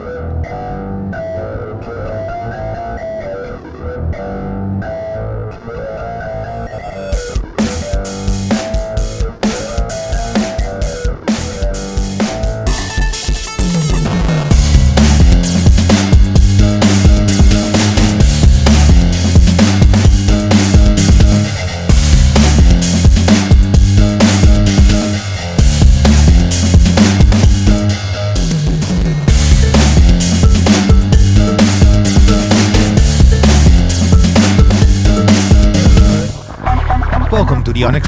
Welcome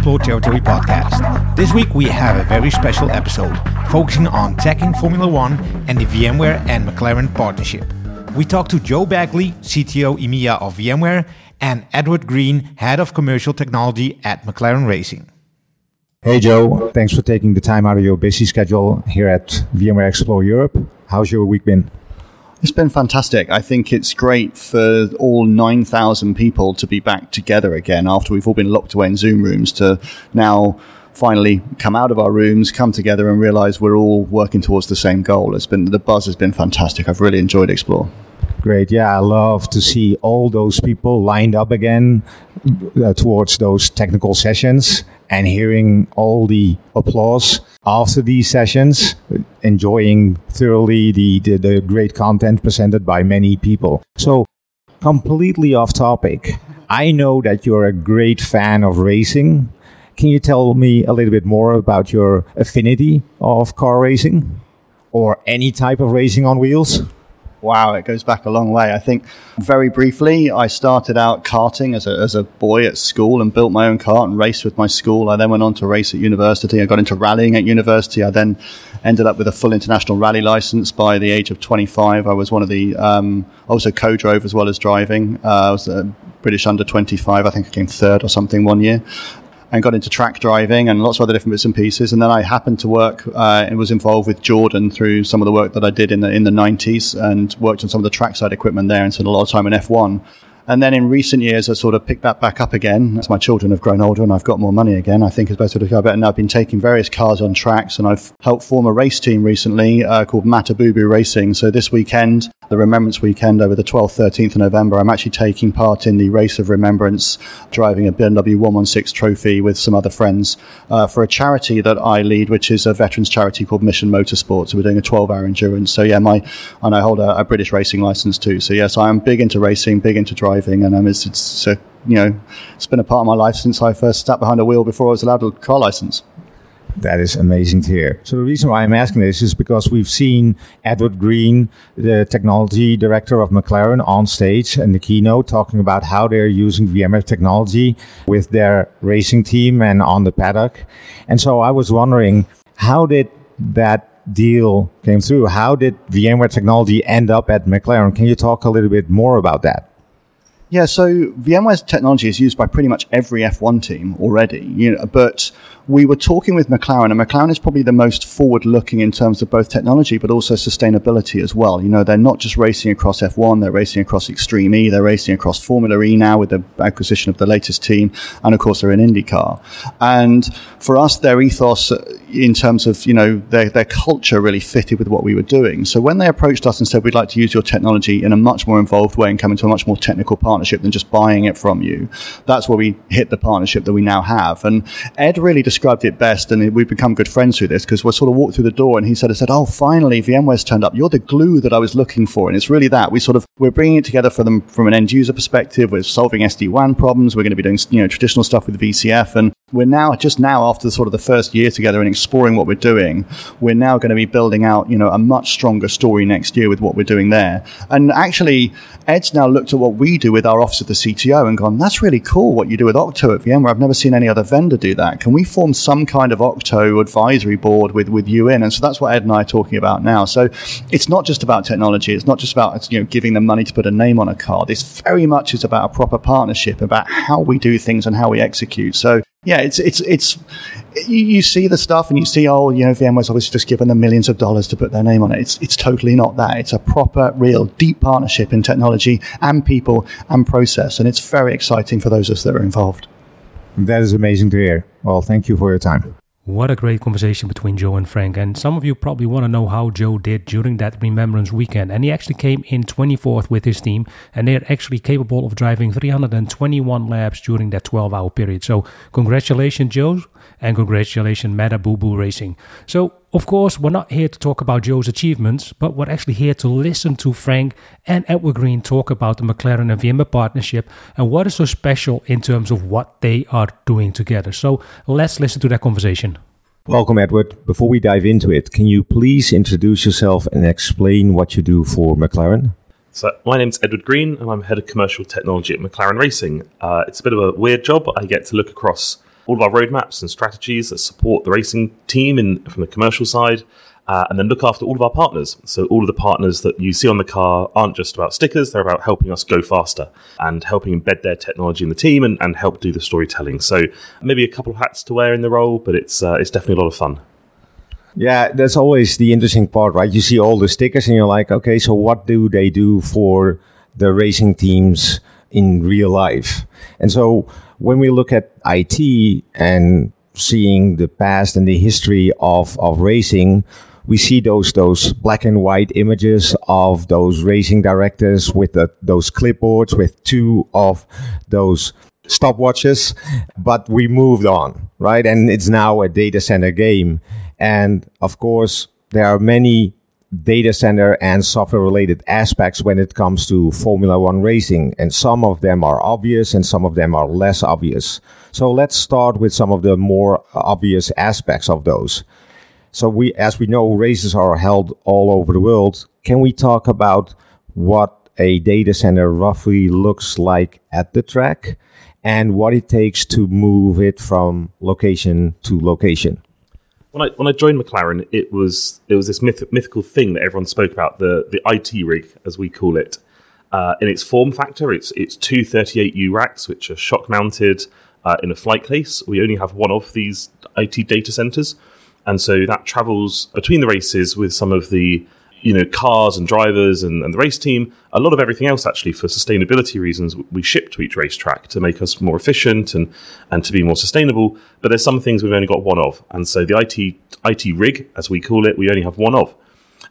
Unexplored Territory podcast. This week we have a very special episode focusing on tech in Formula One and the VMware and McLaren partnership. We talk to Joe Baguley, CTO EMEA of VMware, and Edward Green, Head of Commercial Technology at McLaren Racing. Hey Joe, thanks for taking the time out of your busy schedule here at VMware Explore Europe. How's your week been? It's been fantastic. I think it's great for all 9,000 people to be back together again after we've all been locked away in Zoom rooms to now finally come out of our rooms, come together and realize we're all working towards the same goal. It's been the buzz has been fantastic. I've really enjoyed Explore. Great. Yeah, I love to see all those people lined up again uh, towards those technical sessions and hearing all the applause after these sessions, enjoying thoroughly the, the, the great content presented by many people. So, completely off topic, I know that you're a great fan of racing. Can you tell me a little bit more about your affinity of car racing or any type of racing on wheels? Wow, it goes back a long way. I think very briefly, I started out karting as a, as a boy at school and built my own kart and raced with my school. I then went on to race at university. I got into rallying at university. I then ended up with a full international rally license by the age of 25. I was one of the, um, also co drove as well as driving. Uh, I was a British under 25. I think I came third or something one year and got into track driving and lots of other different bits and pieces. And then I happened to work uh, and was involved with Jordan through some of the work that I did in the in the 90s and worked on some of the trackside equipment there and spent a lot of time in F1. And then in recent years, I sort of picked that back up again as my children have grown older and I've got more money again. I think it's better to go better. And I've been taking various cars on tracks and I've helped form a race team recently uh, called Matabubu Racing. So this weekend, the Remembrance Weekend over the 12th, 13th of November, I'm actually taking part in the Race of Remembrance, driving a BMW 116 trophy with some other friends uh, for a charity that I lead, which is a veterans charity called Mission Motorsport. So we're doing a 12 hour endurance. So yeah, my, and I hold a, a British racing license too. So yes, I am big into racing, big into driving, and um, it's, it's uh, you know, it's been a part of my life since I first sat behind a wheel before I was allowed a car license. That is amazing to hear. So the reason why I'm asking this is because we've seen Edward Green, the technology director of McLaren, on stage in the keynote talking about how they're using VMware technology with their racing team and on the paddock. And so I was wondering, how did that deal came through? How did VMware technology end up at McLaren? Can you talk a little bit more about that? Yeah, so VMware's technology is used by pretty much every F1 team already. You know, but we were talking with McLaren, and McLaren is probably the most forward-looking in terms of both technology, but also sustainability as well. You know, they're not just racing across F1; they're racing across Extreme E, they're racing across Formula E now with the acquisition of the latest team, and of course they're in IndyCar. And for us, their ethos uh, in terms of you know their their culture really fitted with what we were doing. So when they approached us and said we'd like to use your technology in a much more involved way and come into a much more technical partnership than just buying it from you, that's where we hit the partnership that we now have. And Ed really described it best, and we've become good friends through this because we sort of walked through the door and he said, "I said, oh, finally VMware's turned up. You're the glue that I was looking for." And it's really that we sort of we're bringing it together for them from an end user perspective. We're solving SD WAN problems. We're going to be doing you know traditional stuff with VCF and we're now just now after sort of the first year together and exploring what we're doing we're now going to be building out you know a much stronger story next year with what we're doing there and actually ed's now looked at what we do with our office of the cto and gone that's really cool what you do with octo at vmware i've never seen any other vendor do that. Can we form some kind of octo advisory board with with you in? And so that's what ed and i are talking about now. So it's not just about technology. It's not just about you know giving them money to put a name on a card. This very much is about a proper partnership about how we do things and how we execute. So yeah, it's it's it's you, you, see the stuff and you see oh you know VMware's obviously just given them millions of dollars to put their name on it. It's it's totally not that. It's a proper, real, deep partnership in technology and people and process, and it's very exciting for those of us that are involved. That is amazing to hear. Well, thank you for your time. What a great conversation between Joe and Frank. And some of you probably want to know how Joe did during that Remembrance weekend. And he actually came in 24th with his team, and they're actually capable of driving 321 laps during that 12 hour period. So, congratulations, Joe, and congratulations, Meta Boo Boo Racing. So, of course, we're not here to talk about Joe's achievements, but we're actually here to listen to Frank and Edward Green talk about the McLaren and VMware partnership and what is so special in terms of what they are doing together. So let's listen to that conversation. Welcome, Edward. Before we dive into it, can you please introduce yourself and explain what you do for McLaren? So, my name's Edward Green, and I'm head of commercial technology at McLaren Racing. Uh, it's a bit of a weird job. I get to look across all of our roadmaps and strategies that support the racing team in, from the commercial side, uh, and then look after all of our partners. So, all of the partners that you see on the car aren't just about stickers, they're about helping us go faster and helping embed their technology in the team and, and help do the storytelling. So, maybe a couple of hats to wear in the role, but it's, uh, it's definitely a lot of fun. Yeah, that's always the interesting part, right? You see all the stickers and you're like, okay, so what do they do for the racing teams in real life? And so when we look at IT and seeing the past and the history of, of racing, we see those those black and white images of those racing directors with the, those clipboards with two of those stopwatches, but we moved on, right? And it's now a data center game. And of course, there are many data center and software related aspects when it comes to Formula One racing. And some of them are obvious and some of them are less obvious. So let's start with some of the more obvious aspects of those. So we, as we know, races are held all over the world. Can we talk about what a data center roughly looks like at the track and what it takes to move it from location to location? When I when I joined McLaren, it was it was this myth, mythical thing that everyone spoke about the the IT rig as we call it. Uh, in its form factor, it's it's two 38U racks which are shock mounted uh, in a flight case. We only have one of these IT data centers, and so that travels between the races with some of the you know cars and drivers and, and, the race team a lot of everything else actually for sustainability reasons we ship to each racetrack to make us more efficient and and to be more sustainable. But there's some things we've only got one of. And so the IT IT rig as we call it we only have one of.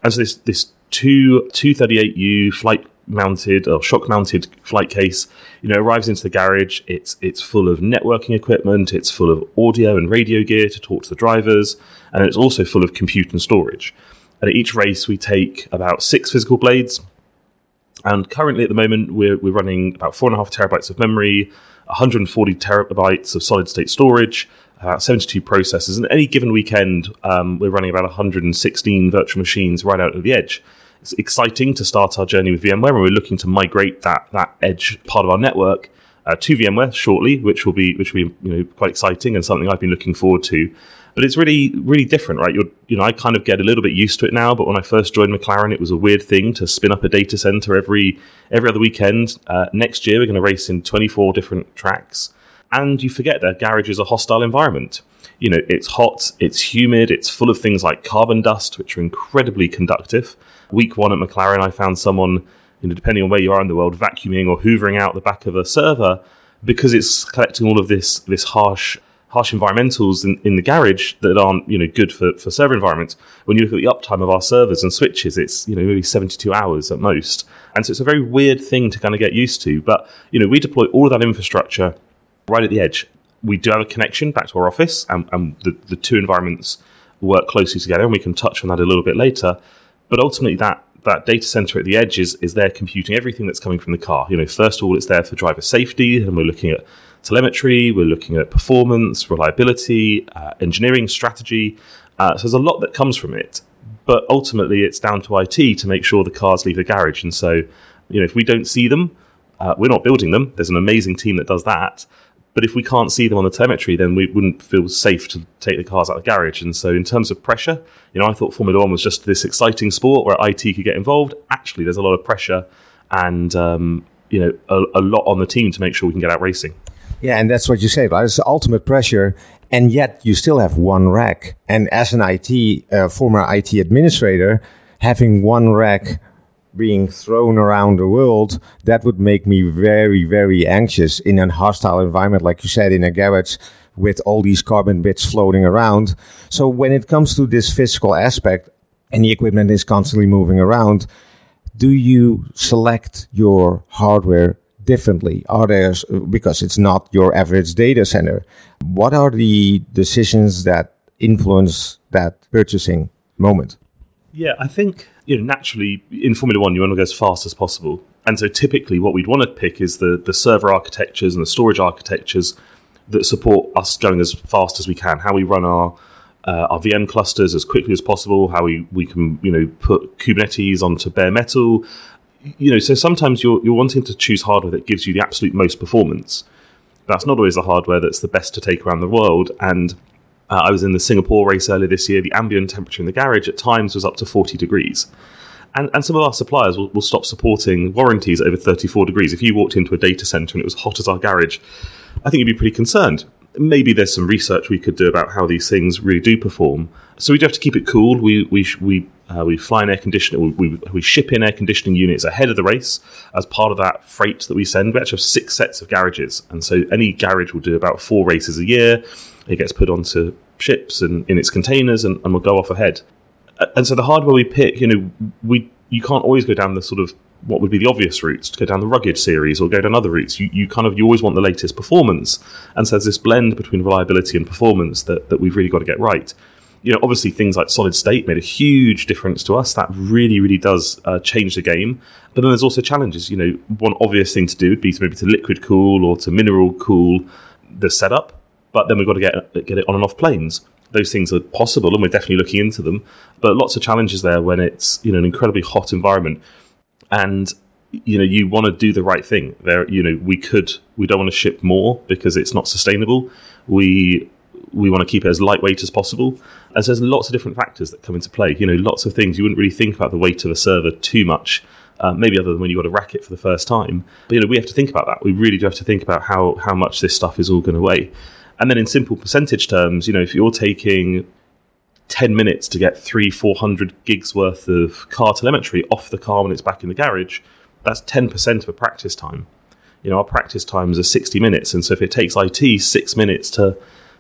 And so this this two 238U flight mounted or shock mounted flight case you know arrives into the garage. It's it's full of networking equipment. It's full of audio and radio gear to talk to the drivers. And it's also full of compute and storage and at each race, we take about six physical blades. And currently, at the moment, we're, we're running about four and a half terabytes of memory, 140 terabytes of solid state storage, about 72 processors. And any given weekend, um, we're running about 116 virtual machines right out of the edge. It's exciting to start our journey with VMware, and we're looking to migrate that, that edge part of our network uh, to VMware shortly, which will be which will be you know quite exciting and something I've been looking forward to. But it's really, really different, right? You're, you know, I kind of get a little bit used to it now. But when I first joined McLaren, it was a weird thing to spin up a data center every every other weekend. Uh, next year, we're going to race in 24 different tracks, and you forget that garage is a hostile environment. You know, it's hot, it's humid, it's full of things like carbon dust, which are incredibly conductive. Week one at McLaren, I found someone, you know, depending on where you are in the world, vacuuming or hoovering out the back of a server because it's collecting all of this this harsh harsh environmentals in, in the garage that aren't you know good for, for server environments. When you look at the uptime of our servers and switches, it's you know maybe 72 hours at most, and so it's a very weird thing to kind of get used to. But you know we deploy all of that infrastructure right at the edge. We do have a connection back to our office, and, and the, the two environments work closely together, and we can touch on that a little bit later. But ultimately, that that data center at the edge is, is there computing everything that's coming from the car. You know, first of all, it's there for driver safety, and we're looking at telemetry, we're looking at performance, reliability, uh, engineering strategy. Uh, so there's a lot that comes from it. But ultimately, it's down to IT to make sure the cars leave the garage. And so, you know, if we don't see them, uh, we're not building them. There's an amazing team that does that. But if we can't see them on the telemetry, then we wouldn't feel safe to take the cars out of the garage. And so, in terms of pressure, you know, I thought Formula One was just this exciting sport where IT could get involved. Actually, there's a lot of pressure and um, you know a, a lot on the team to make sure we can get out racing. Yeah, and that's what you say, right? It's ultimate pressure, and yet you still have one rack. And as an IT, uh, former IT administrator, having one rack being thrown around the world, that would make me very, very anxious in a hostile environment, like you said, in a garage with all these carbon bits floating around. So when it comes to this physical aspect and the equipment is constantly moving around, do you select your hardware differently? Are there, because it's not your average data center, what are the decisions that influence that purchasing moment? Yeah, I think you know naturally in Formula One you want to go as fast as possible, and so typically what we'd want to pick is the the server architectures and the storage architectures that support us going as fast as we can. How we run our uh, our VM clusters as quickly as possible. How we we can you know put Kubernetes onto bare metal. You know, so sometimes you're you're wanting to choose hardware that gives you the absolute most performance. That's not always the hardware that's the best to take around the world, and uh, I was in the Singapore race earlier this year. The ambient temperature in the garage at times was up to 40 degrees. And, and some of our suppliers will, will stop supporting warranties over 34 degrees. If you walked into a data center and it was hot as our garage, I think you'd be pretty concerned. Maybe there's some research we could do about how these things really do perform. So we do have to keep it cool. We we we uh, we fly in air conditioning. We, we, we, ship in air conditioning units ahead of the race as part of that freight that we send. We actually have six sets of garages, and so any garage will do about four races a year. It gets put onto ships and in its containers, and, and will go off ahead. And so the hardware we pick, you know, we you can't always go down the sort of what would be the obvious routes to go down the rugged series or go down other routes. You, you kind of you always want the latest performance, and so there's this blend between reliability and performance that, that we've really got to get right. You know, obviously things like solid state made a huge difference to us. That really, really does uh, change the game. But then there's also challenges. You know, one obvious thing to do would be to maybe to liquid cool or to mineral cool the setup but then we've got to get get it on and off planes. Those things are possible, and we're definitely looking into them. But lots of challenges there when it's you know an incredibly hot environment, and you know you want to do the right thing. There, you know, we could we don't want to ship more because it's not sustainable. We we want to keep it as lightweight as possible. As there's lots of different factors that come into play. You know, lots of things you wouldn't really think about the weight of a server too much. Uh, maybe other than when you got to rack it for the first time. But you know, we have to think about that. We really do have to think about how how much this stuff is all going to weigh. And then in simple percentage terms, you know, if you're taking 10 minutes to get three, 400 gigs worth of car telemetry off the car when it's back in the garage, that's 10% of a practice time. You know, our practice times are 60 minutes. And so if it takes IT six minutes to,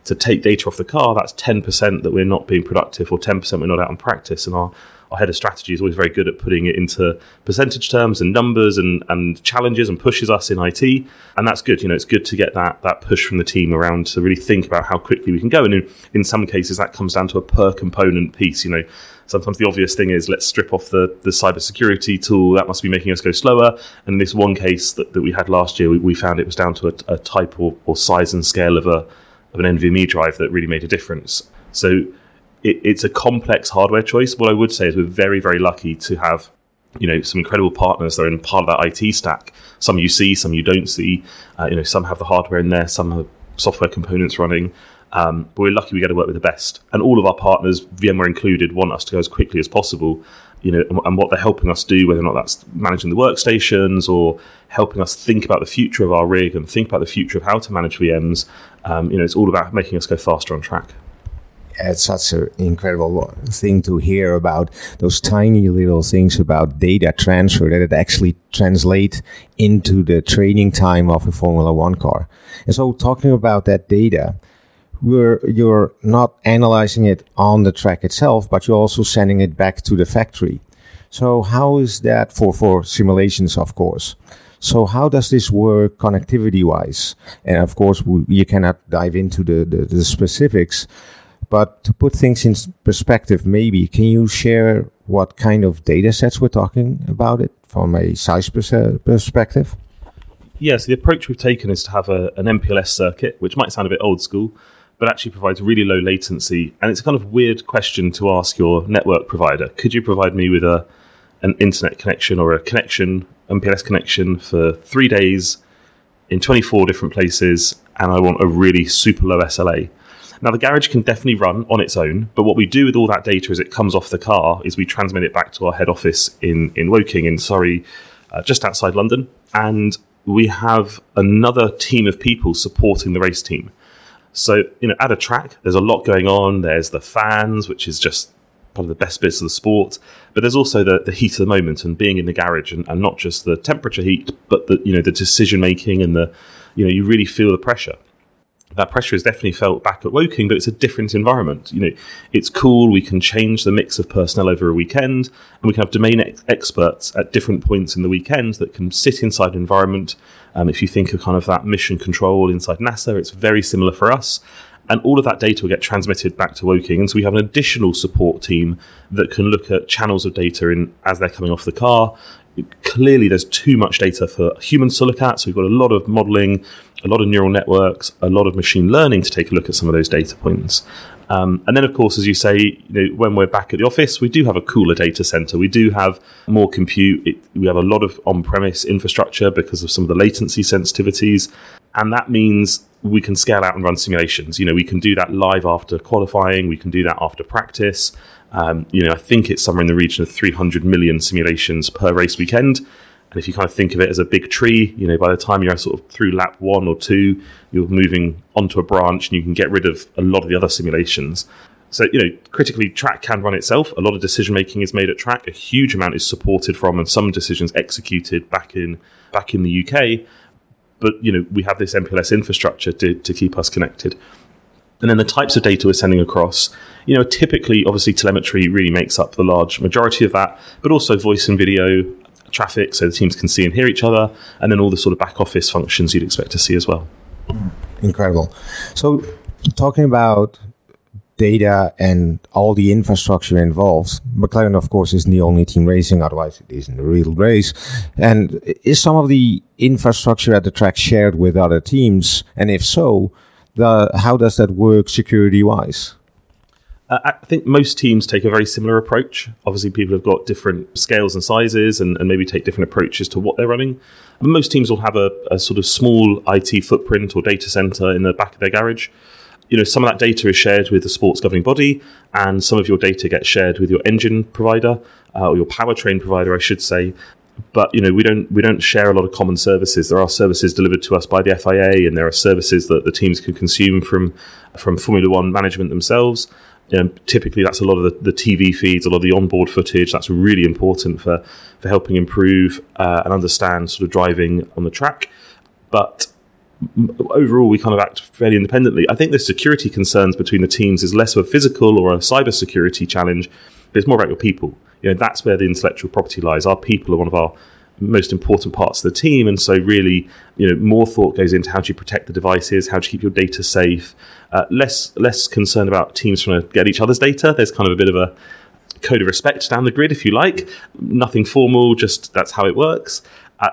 to take data off the car, that's 10% that we're not being productive or 10% we're not out in practice. And our, our head of strategy is always very good at putting it into percentage terms and numbers and, and challenges and pushes us in IT. And that's good. You know, it's good to get that that push from the team around to really think about how quickly we can go. And in, in some cases, that comes down to a per component piece. You know, sometimes the obvious thing is let's strip off the, the cybersecurity tool. That must be making us go slower. And in this one case that, that we had last year, we, we found it was down to a, a type or, or size and scale of a of an NVMe drive that really made a difference. So it, it's a complex hardware choice. What I would say is we're very, very lucky to have you know some incredible partners that are in part of that IT stack. Some you see, some you don't see. Uh, you know, some have the hardware in there, some have software components running. Um, but we're lucky we get to work with the best, and all of our partners, VMware included, want us to go as quickly as possible. You know, and, and what they're helping us do, whether or not that's managing the workstations or helping us think about the future of our rig and think about the future of how to manage VMs. Um, you know, it's all about making us go faster on track it's such an incredible thing to hear about those tiny little things about data transfer that it actually translate into the training time of a Formula One car. And so, talking about that data, we're, you're not analyzing it on the track itself, but you're also sending it back to the factory. So, how is that for for simulations, of course? So how does this work connectivity wise? And of course, we, you cannot dive into the, the, the specifics, but to put things in perspective, maybe can you share what kind of data sets we're talking about it from a size perspective? Yes, the approach we've taken is to have a, an MPLS circuit, which might sound a bit old school, but actually provides really low latency. And it's a kind of weird question to ask your network provider. Could you provide me with a an internet connection or a connection, MPLS connection for three days in 24 different places, and I want a really super low SLA? Now, the garage can definitely run on its own, but what we do with all that data as it comes off the car is we transmit it back to our head office in, in Woking, in Surrey, uh, just outside London. And we have another team of people supporting the race team. So, you know, at a track, there's a lot going on. There's the fans, which is just one of the best bits of the sport. But there's also the, the heat of the moment and being in the garage and, and not just the temperature heat, but the you know the decision making and the you know you really feel the pressure. That pressure is definitely felt back at Woking, but it's a different environment. You know, it's cool. We can change the mix of personnel over a weekend, and we can have domain ex- experts at different points in the weekend that can sit inside environment. Um, if you think of kind of that mission control inside NASA, it's very similar for us. And all of that data will get transmitted back to Woking. And so we have an additional support team that can look at channels of data in as they're coming off the car. Clearly, there's too much data for humans to look at. So we've got a lot of modeling, a lot of neural networks, a lot of machine learning to take a look at some of those data points. Um, and then, of course, as you say, you know, when we're back at the office, we do have a cooler data center. We do have more compute. It, we have a lot of on-premise infrastructure because of some of the latency sensitivities, and that means we can scale out and run simulations. You know, we can do that live after qualifying. We can do that after practice. Um, you know, I think it's somewhere in the region of 300 million simulations per race weekend. And if you kind of think of it as a big tree, you know, by the time you're sort of through lap one or two, you're moving onto a branch and you can get rid of a lot of the other simulations. So, you know, critically, track can run itself. A lot of decision making is made at track. A huge amount is supported from and some decisions executed back in back in the UK. But, you know, we have this MPLS infrastructure to, to keep us connected. And then the types of data we're sending across, you know, typically, obviously, telemetry really makes up the large majority of that, but also voice and video, traffic so the teams can see and hear each other, and then all the sort of back office functions you'd expect to see as well. Incredible. So, talking about data and all the infrastructure involved, McLaren, of course, isn't the only team racing, otherwise, it isn't a real race. And is some of the infrastructure at the track shared with other teams? And if so, the, how does that work security wise? Uh, I think most teams take a very similar approach. Obviously, people have got different scales and sizes and, and maybe take different approaches to what they're running. But most teams will have a, a, sort of small IT footprint or data center in the back of their garage. You know, some of that data is shared with the sports governing body, and some of your data gets shared with your engine provider uh, or your powertrain provider, I should say. But you know, we don't we don't share a lot of common services. There are services delivered to us by the FIA, and there are services that the teams can consume from from Formula One management themselves. Um, typically, that's a lot of the, the, TV feeds, a lot of the onboard footage. That's really important for for helping improve uh, and understand sort of driving on the track. But overall, we kind of act fairly independently. I think the security concerns between the teams is less of a physical or a cyber security challenge, but it's more about your people. You know, that's where the intellectual property lies. Our people are one of our most important parts of the team. And so, really, you know, more thought goes into how do you protect the devices, how do you keep your data safe. Uh, less less concerned about teams trying to get each other's data. There's kind of a bit of a code of respect down the grid, if you like. Nothing formal, just that's how it works.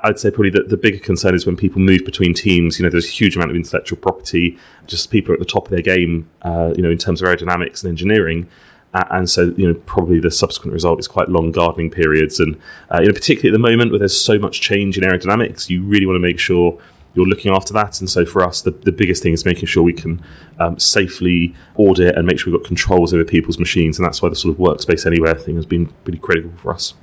I'd say probably the, the bigger concern is when people move between teams. You know, there's a huge amount of intellectual property. Just people are at the top of their game. Uh, you know, in terms of aerodynamics and engineering. Uh, and so, you know, probably the subsequent result is quite long gardening periods. And, uh, you know, particularly at the moment where there's so much change in aerodynamics, you really want to make sure you're looking after that. And so for us, the, the biggest thing is making sure we can um, safely audit and make sure we've got controls over people's machines. And that's why the sort of workspace anywhere thing has been pretty critical for us.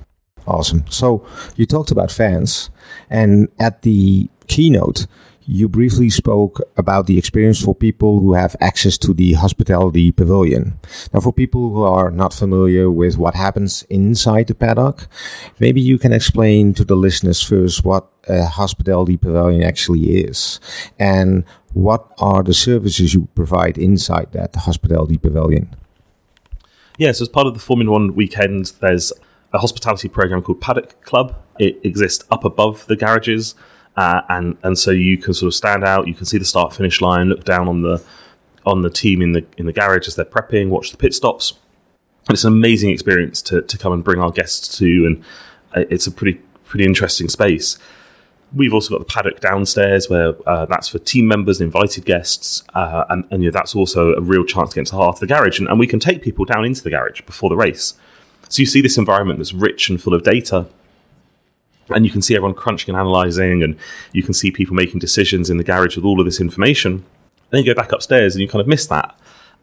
Awesome. So you talked about fans, and at the keynote, you briefly spoke about the experience for people who have access to the hospitality pavilion. Now, for people who are not familiar with what happens inside the paddock, maybe you can explain to the listeners first what a hospitality pavilion actually is and what are the services you provide inside that hospitality pavilion. Yes, so as part of the Formula One weekend, there's a hospitality program called Paddock Club. It exists up above the garages uh, and and so you can sort of stand out. You can see the start finish line, look down on the on the team in the in the garage as they're prepping, watch the pit stops. And it's an amazing experience to to come and bring our guests to, and uh, it's a pretty pretty interesting space. We've also got the paddock downstairs, where uh, that's for team members and invited guests, uh, and, and you know, that's also a real chance to get into the heart of the garage, and, and we can take people down into the garage before the race. So you see this environment that's rich and full of data, and you can see everyone crunching and analyzing, and you can see people making decisions in the garage with all of this information. And Then you go back upstairs and you kind of miss that.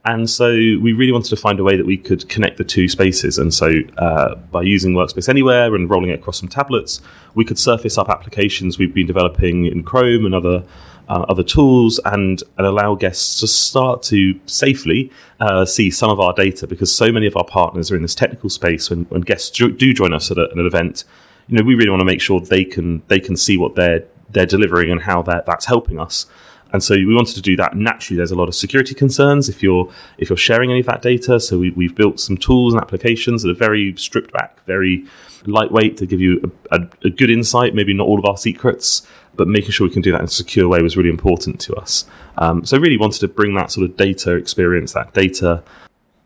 And so we really wanted to find a way that we could connect the two spaces. And so uh, by using Workspace Anywhere and rolling it across some tablets, we could surface up applications we've been developing in Chrome and other uh, other tools and, and allow guests to start to safely uh, see some of our data because so many of our partners are in this technical space when, when guests do, do join us at, a, at an event you know, we really want to make sure they can they can see what they're they're delivering and how that that's helping us. And so we wanted to do that. Naturally, there's a lot of security concerns if you're if you're sharing any of that data. So we, we've built some tools and applications that are very stripped back, very lightweight to give you a, a, a good insight. Maybe not all of our secrets, but making sure we can do that in a secure way was really important to us. Um, so I really wanted to bring that sort of data experience, that data,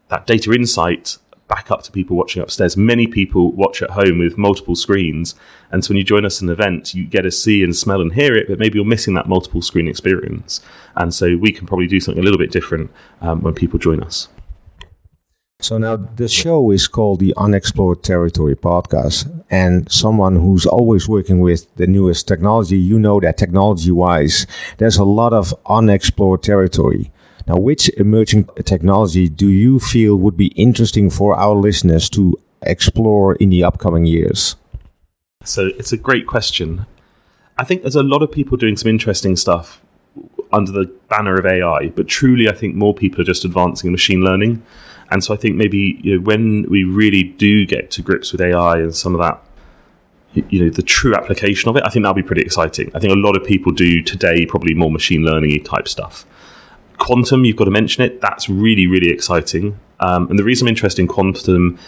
that data insight back up to people watching upstairs. Many people watch at home with multiple screens, and so when you join us in an event, you get to see and smell and hear it, but maybe you're missing that multiple screen experience. And so we can probably do something a little bit different um, when people join us. So now the show is called the Unexplored Territory podcast. And someone who's always working with the newest technology, you know that technology wise, there's a lot of unexplored territory. Now, which emerging technology do you feel would be interesting for our listeners to explore in the upcoming years? So it's a great question. I think there's a lot of people doing some interesting stuff under the banner of AI, but truly, I think more people are just advancing machine learning. And so I think maybe you know, when we really do get to grips with AI and some of that, you know, the true application of it, I think that'll be pretty exciting. I think a lot of people do today probably more machine learning type stuff. Quantum, you've got to mention it. That's really, really exciting. Um, and the reason I'm interested in quantum,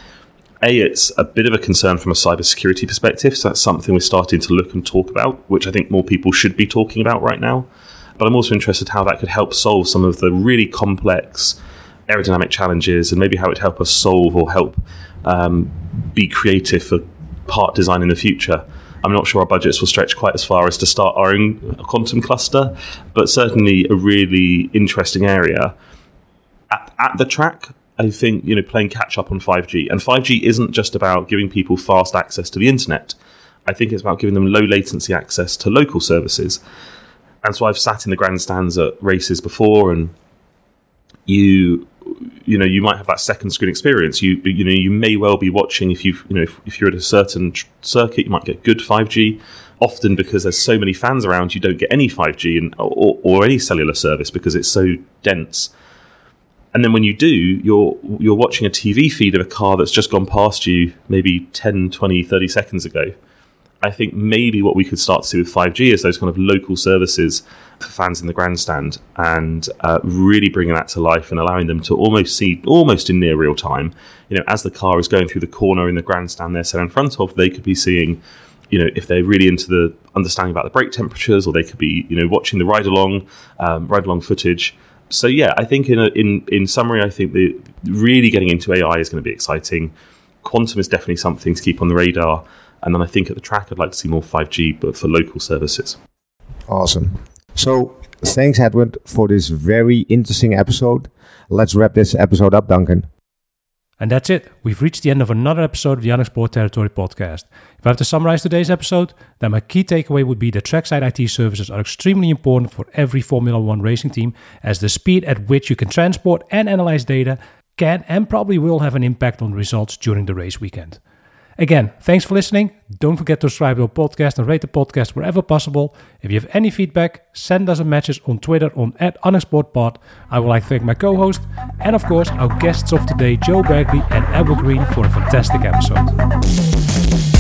a, it's a bit of a concern from a cybersecurity perspective. So that's something we're starting to look and talk about, which I think more people should be talking about right now. But I'm also interested how that could help solve some of the really complex aerodynamic challenges and maybe how it help us solve or help um, be creative for part design in the future. I'm not sure our budgets will stretch quite as far as to start our own quantum cluster, but certainly a really interesting area. At, at the track, I think you know playing catch up on 5G, and 5G isn't just about giving people fast access to the internet. I think it's about giving them low latency access to local services. And so I've sat in the grandstands at races before, and you you know you might have that second screen experience. You you know you may well be watching if you you know if, if you're at a certain circuit, you might get good 5G. Often because there's so many fans around, you don't get any 5G and, or, or any cellular service because it's so dense. And then when you do, you're you're watching a TV feed of a car that's just gone past you maybe 10, 20, 30 seconds ago. I think maybe what we could start to see with 5G is those kind of local services for fans in the grandstand and uh, really bringing that to life and allowing them to almost see, almost in near real time, you know, as the car is going through the corner in the grandstand they're set in front of, they could be seeing, you know, if they're really into the understanding about the brake temperatures, or they could be, you know, watching the ride along, um, ride along footage. So yeah, I think in a, in in summary, I think really getting into AI is going to be exciting. Quantum is definitely something to keep on the radar. And then I think at the track, I'd like to see more 5G, but for local services. Awesome. So thanks, Edward, for this very interesting episode. Let's wrap this episode up, Duncan. And that's it. We've reached the end of another episode of the Unexplored Territory podcast. If I have to summarize today's episode, then my key takeaway would be that trackside IT services are extremely important for every Formula One racing team, as the speed at which you can transport and analyze data can and probably will have an impact on results during the race weekend. Again, thanks for listening. Don't forget to subscribe to our podcast and rate the podcast wherever possible. If you have any feedback, send us a message on Twitter on at unexploredpod. I would like to thank my co-host and of course our guests of today, Joe Baguley and Edward Green, for a fantastic episode.